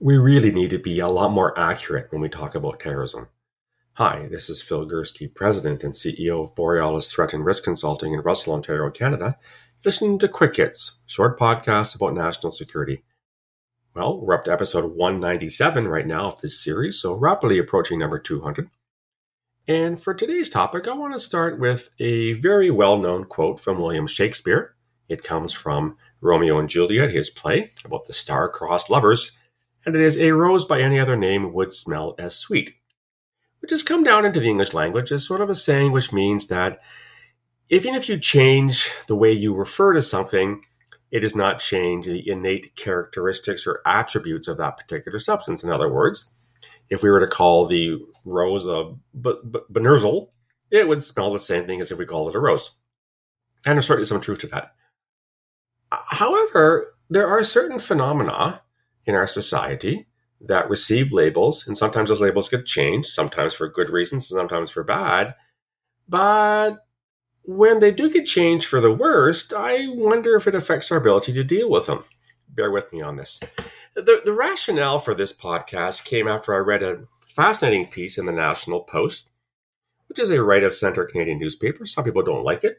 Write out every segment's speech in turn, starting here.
we really need to be a lot more accurate when we talk about terrorism. Hi, this is Phil Gurski, President and CEO of Borealis Threat and Risk Consulting in Russell, Ontario, Canada. Listen to Quick Hits, short podcasts about national security. Well, we're up to episode 197 right now of this series, so rapidly approaching number 200. And for today's topic, I want to start with a very well known quote from William Shakespeare. It comes from Romeo and Juliet, his play about the star-crossed lovers and it is a rose by any other name would smell as sweet, which has come down into the English language as sort of a saying which means that even if you change the way you refer to something, it does not change the innate characteristics or attributes of that particular substance. In other words, if we were to call the rose a b- b- benerzel, it would smell the same thing as if we called it a rose. And there's certainly some truth to that. However, there are certain phenomena in our society that receive labels, and sometimes those labels get changed, sometimes for good reasons, sometimes for bad. But when they do get changed for the worst, I wonder if it affects our ability to deal with them. Bear with me on this. The, the rationale for this podcast came after I read a fascinating piece in the National Post, which is a right of center Canadian newspaper. Some people don't like it.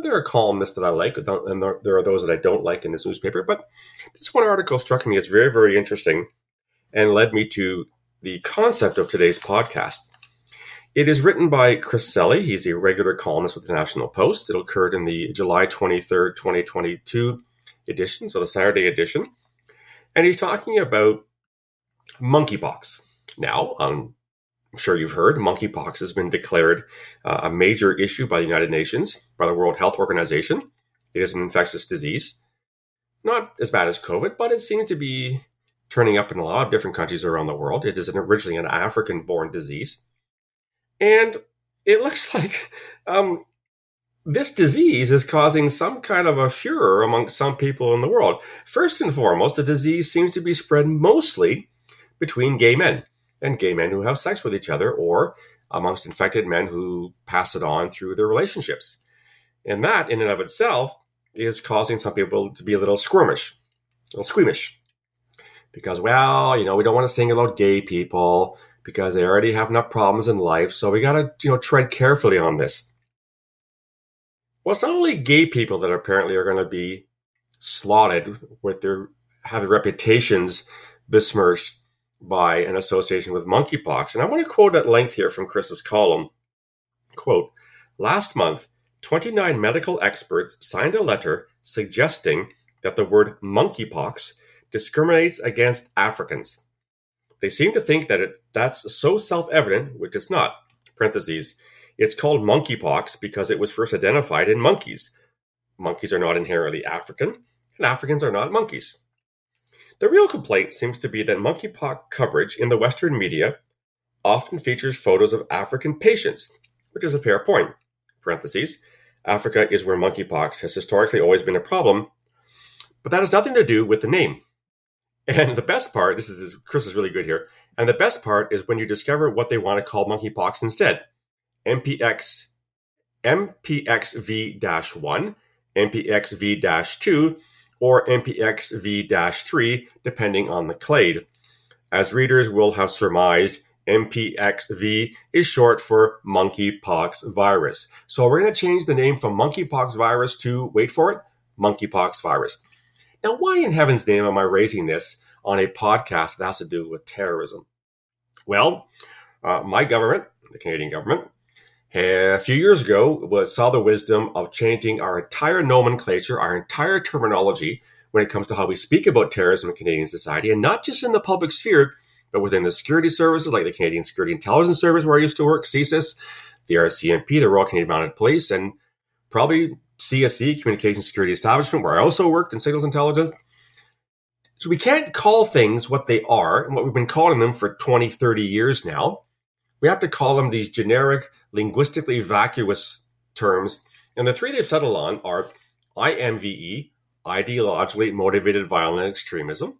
There are columnists that I like, and there are those that I don't like in this newspaper. But this one article struck me as very, very interesting and led me to the concept of today's podcast. It is written by Chris Selley. He's a regular columnist with the National Post. It occurred in the July 23rd, 2022 edition, so the Saturday edition. And he's talking about monkeypox. Now, on I'm sure you've heard monkeypox has been declared uh, a major issue by the United Nations, by the World Health Organization. It is an infectious disease. Not as bad as COVID, but it seems to be turning up in a lot of different countries around the world. It is an, originally an African born disease. And it looks like um, this disease is causing some kind of a furor among some people in the world. First and foremost, the disease seems to be spread mostly between gay men and gay men who have sex with each other or amongst infected men who pass it on through their relationships. And that, in and of itself, is causing some people to be a little squirmish, a little squeamish. Because, well, you know, we don't want to sing about gay people because they already have enough problems in life. So we got to, you know, tread carefully on this. Well, it's not only gay people that apparently are going to be slaughtered with their, have their reputations besmirched by an association with monkeypox. And I want to quote at length here from Chris's column. Quote, last month, 29 medical experts signed a letter suggesting that the word monkeypox discriminates against Africans. They seem to think that it's, that's so self-evident, which it's not. Parentheses. It's called monkeypox because it was first identified in monkeys. Monkeys are not inherently African, and Africans are not monkeys. The real complaint seems to be that monkeypox coverage in the Western media often features photos of African patients, which is a fair point. Parentheses, Africa is where monkeypox has historically always been a problem, but that has nothing to do with the name. And the best part, this is Chris is really good here, and the best part is when you discover what they want to call monkeypox instead. MPX MPXV-1, MPXV-2, or MPXV 3, depending on the clade. As readers will have surmised, MPXV is short for monkeypox virus. So we're going to change the name from monkeypox virus to, wait for it, monkeypox virus. Now, why in heaven's name am I raising this on a podcast that has to do with terrorism? Well, uh, my government, the Canadian government, a few years ago was, saw the wisdom of changing our entire nomenclature, our entire terminology when it comes to how we speak about terrorism in Canadian society, and not just in the public sphere, but within the security services like the Canadian Security Intelligence Service, where I used to work, CSIS, the RCMP, the Royal Canadian Mounted Police, and probably CSE, Communication Security Establishment, where I also worked in signals intelligence. So we can't call things what they are and what we've been calling them for 20, 30 years now we have to call them these generic, linguistically vacuous terms. And the three they've settled on are IMVE, ideologically motivated violent extremism,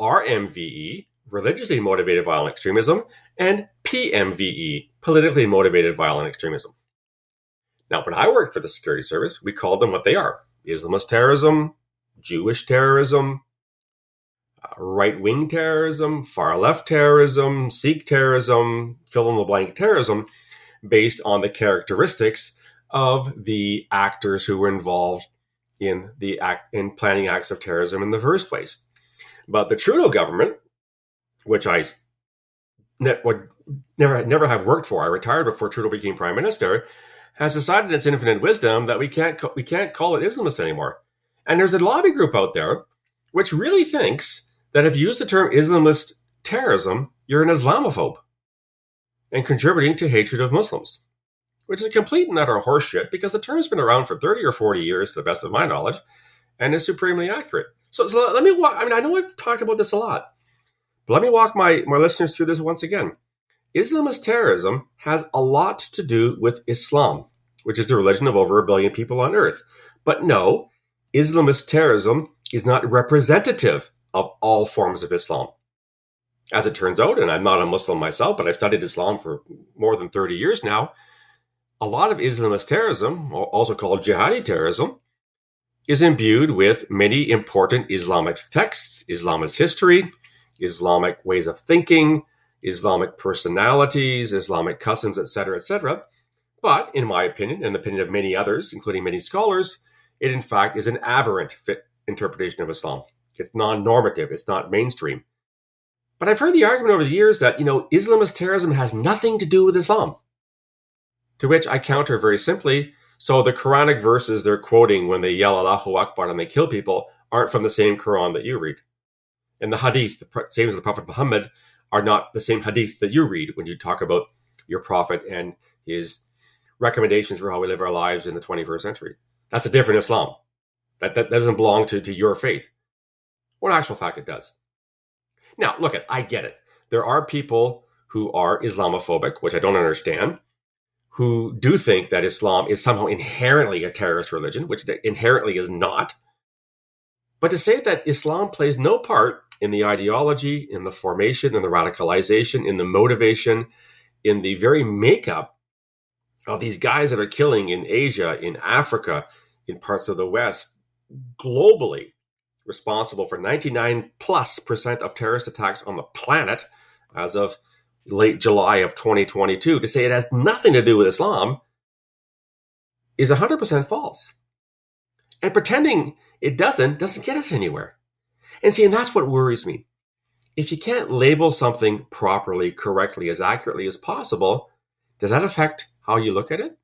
RMVE, religiously motivated violent extremism, and PMVE, politically motivated violent extremism. Now, when I worked for the security service, we called them what they are Islamist terrorism, Jewish terrorism, right wing terrorism, far left terrorism, Sikh terrorism, fill in the blank terrorism, based on the characteristics of the actors who were involved in the act in planning acts of terrorism in the first place. But the Trudeau government, which I ne- would never never have worked for, I retired before Trudeau became prime minister, has decided in its infinite wisdom that we can't we can't call it Islamist anymore. And there's a lobby group out there which really thinks that if you use the term Islamist terrorism, you're an Islamophobe and contributing to hatred of Muslims, which is a complete and utter horseshit because the term's been around for 30 or 40 years, to the best of my knowledge, and is supremely accurate. So, so let me walk. I mean, I know I've talked about this a lot, but let me walk my, my listeners through this once again. Islamist terrorism has a lot to do with Islam, which is the religion of over a billion people on earth. But no, Islamist terrorism is not representative of all forms of Islam. As it turns out, and I'm not a Muslim myself, but I've studied Islam for more than 30 years now, a lot of Islamist terrorism, also called jihadi terrorism, is imbued with many important Islamic texts, Islamic history, Islamic ways of thinking, Islamic personalities, Islamic customs, etc., etc. But in my opinion, and the opinion of many others, including many scholars, it in fact is an aberrant fit interpretation of Islam. It's non-normative. It's not mainstream. But I've heard the argument over the years that, you know, Islamist terrorism has nothing to do with Islam. To which I counter very simply, so the Quranic verses they're quoting when they yell Allahu Akbar and they kill people aren't from the same Quran that you read. And the hadith, the sayings of the Prophet Muhammad, are not the same hadith that you read when you talk about your prophet and his recommendations for how we live our lives in the 21st century. That's a different Islam. That, that doesn't belong to, to your faith. Well, in actual fact, it does. Now, look at, I get it. There are people who are Islamophobic, which I don't understand, who do think that Islam is somehow inherently a terrorist religion, which it inherently is not. But to say that Islam plays no part in the ideology, in the formation, in the radicalization, in the motivation, in the very makeup of these guys that are killing in Asia, in Africa, in parts of the West, globally responsible for 99 plus percent of terrorist attacks on the planet as of late July of 2022 to say it has nothing to do with Islam is 100% false. And pretending it doesn't doesn't get us anywhere. And see, and that's what worries me. If you can't label something properly, correctly, as accurately as possible, does that affect how you look at it?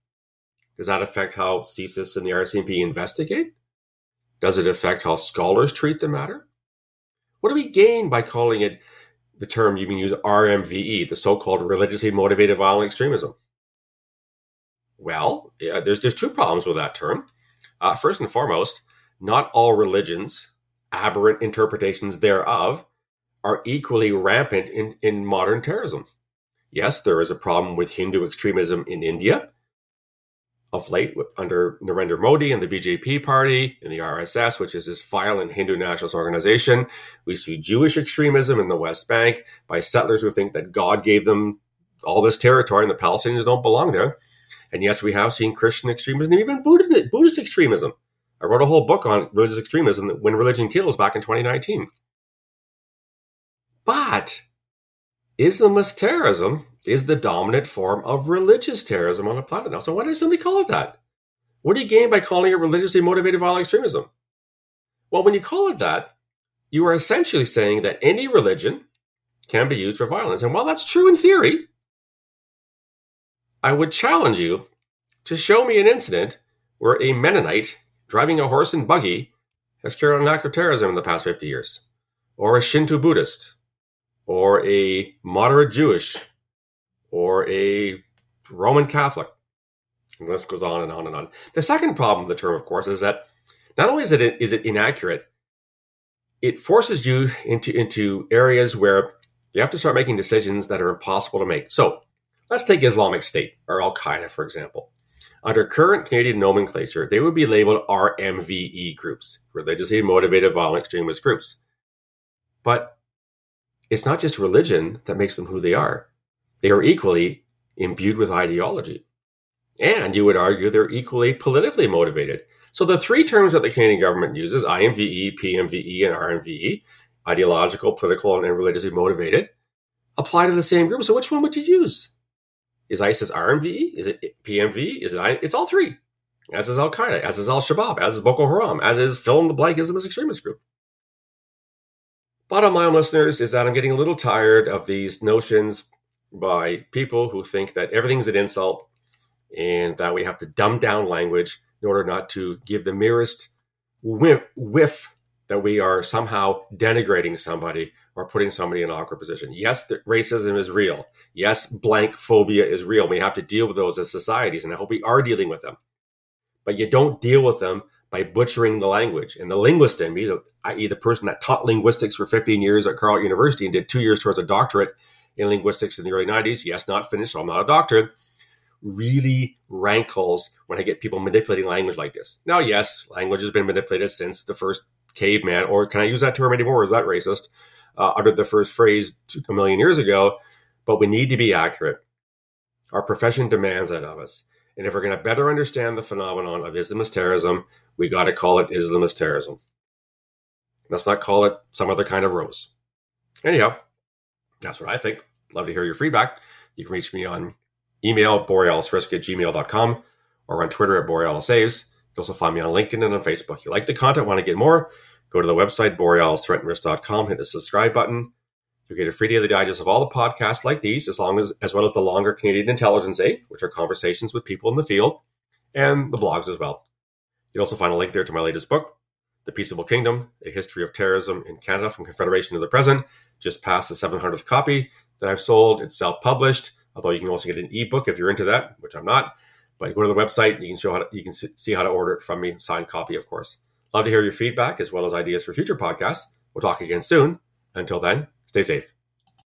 Does that affect how CSIS and the RCMP investigate? Does it affect how scholars treat the matter? What do we gain by calling it the term you can use RMVE, the so-called religiously motivated violent extremism? Well, yeah, there's there's two problems with that term. Uh, first and foremost, not all religions, aberrant interpretations thereof, are equally rampant in, in modern terrorism. Yes, there is a problem with Hindu extremism in India, of late under Narendra Modi and the BJP party and the RSS, which is this violent Hindu nationalist organization. We see Jewish extremism in the West Bank by settlers who think that God gave them all this territory and the Palestinians don't belong there. And yes, we have seen Christian extremism and even Buddhist extremism. I wrote a whole book on religious extremism when religion kills back in 2019. But Islamist terrorism is the dominant form of religious terrorism on the planet now. So why does somebody call it that? What do you gain by calling it religiously motivated violent extremism? Well, when you call it that, you are essentially saying that any religion can be used for violence. And while that's true in theory, I would challenge you to show me an incident where a Mennonite driving a horse and buggy has carried out an act of terrorism in the past 50 years, or a Shinto Buddhist, or a moderate Jewish or a Roman Catholic. And this goes on and on and on. The second problem with the term, of course, is that not only is it is it inaccurate, it forces you into into areas where you have to start making decisions that are impossible to make. So let's take Islamic State or Al Qaeda, for example. Under current Canadian nomenclature, they would be labeled RMVE groups, religiously motivated violent extremist groups. But it's not just religion that makes them who they are. They are equally imbued with ideology. And you would argue they're equally politically motivated. So the three terms that the Canadian government uses, IMVE, PMVE, and RMVE, ideological, political, and religiously motivated, apply to the same group. So which one would you use? Is ISIS RMVE? Is it PMVE? Is it It's all three. As is Al Qaeda, as is Al Shabaab, as is Boko Haram, as is fill in the blank Islamist extremist group. Bottom line, listeners, is that I'm getting a little tired of these notions by people who think that everything's an insult and that we have to dumb down language in order not to give the merest whiff, that we are somehow denigrating somebody or putting somebody in an awkward position. Yes, racism is real. Yes, blank phobia is real. We have to deal with those as societies, and I hope we are dealing with them. But you don't deal with them by butchering the language. And the linguist in me, i.e., the person that taught linguistics for 15 years at Carleton University and did two years towards a doctorate in linguistics in the early 90s, yes, not finished, so I'm not a doctor, really rankles when I get people manipulating language like this. Now, yes, language has been manipulated since the first caveman, or can I use that term anymore? Is that racist? Uh, uttered the first phrase a million years ago, but we need to be accurate. Our profession demands that of us. And if we're going to better understand the phenomenon of Islamist terrorism, we got to call it Islamist terrorism. Let's not call it some other kind of rose. Anyhow, that's what I think. Love to hear your feedback. You can reach me on email, borealisrisk at gmail.com, or on Twitter at borealissaves. You also find me on LinkedIn and on Facebook. If You like the content, want to get more? Go to the website, borealisthreatandrisk.com, hit the subscribe button. You'll get a free daily digest of all the podcasts like these, as long as as well as the longer Canadian Intelligence Day, which are conversations with people in the field, and the blogs as well. You'll also find a link there to my latest book, The Peaceable Kingdom: A History of Terrorism in Canada from Confederation to the Present. Just passed the 700th copy that I've sold. It's self-published, although you can also get an ebook if you're into that, which I'm not. But go to the website, you can show how to, you can see how to order it from me, signed copy, of course. Love to hear your feedback as well as ideas for future podcasts. We'll talk again soon. Until then, stay safe.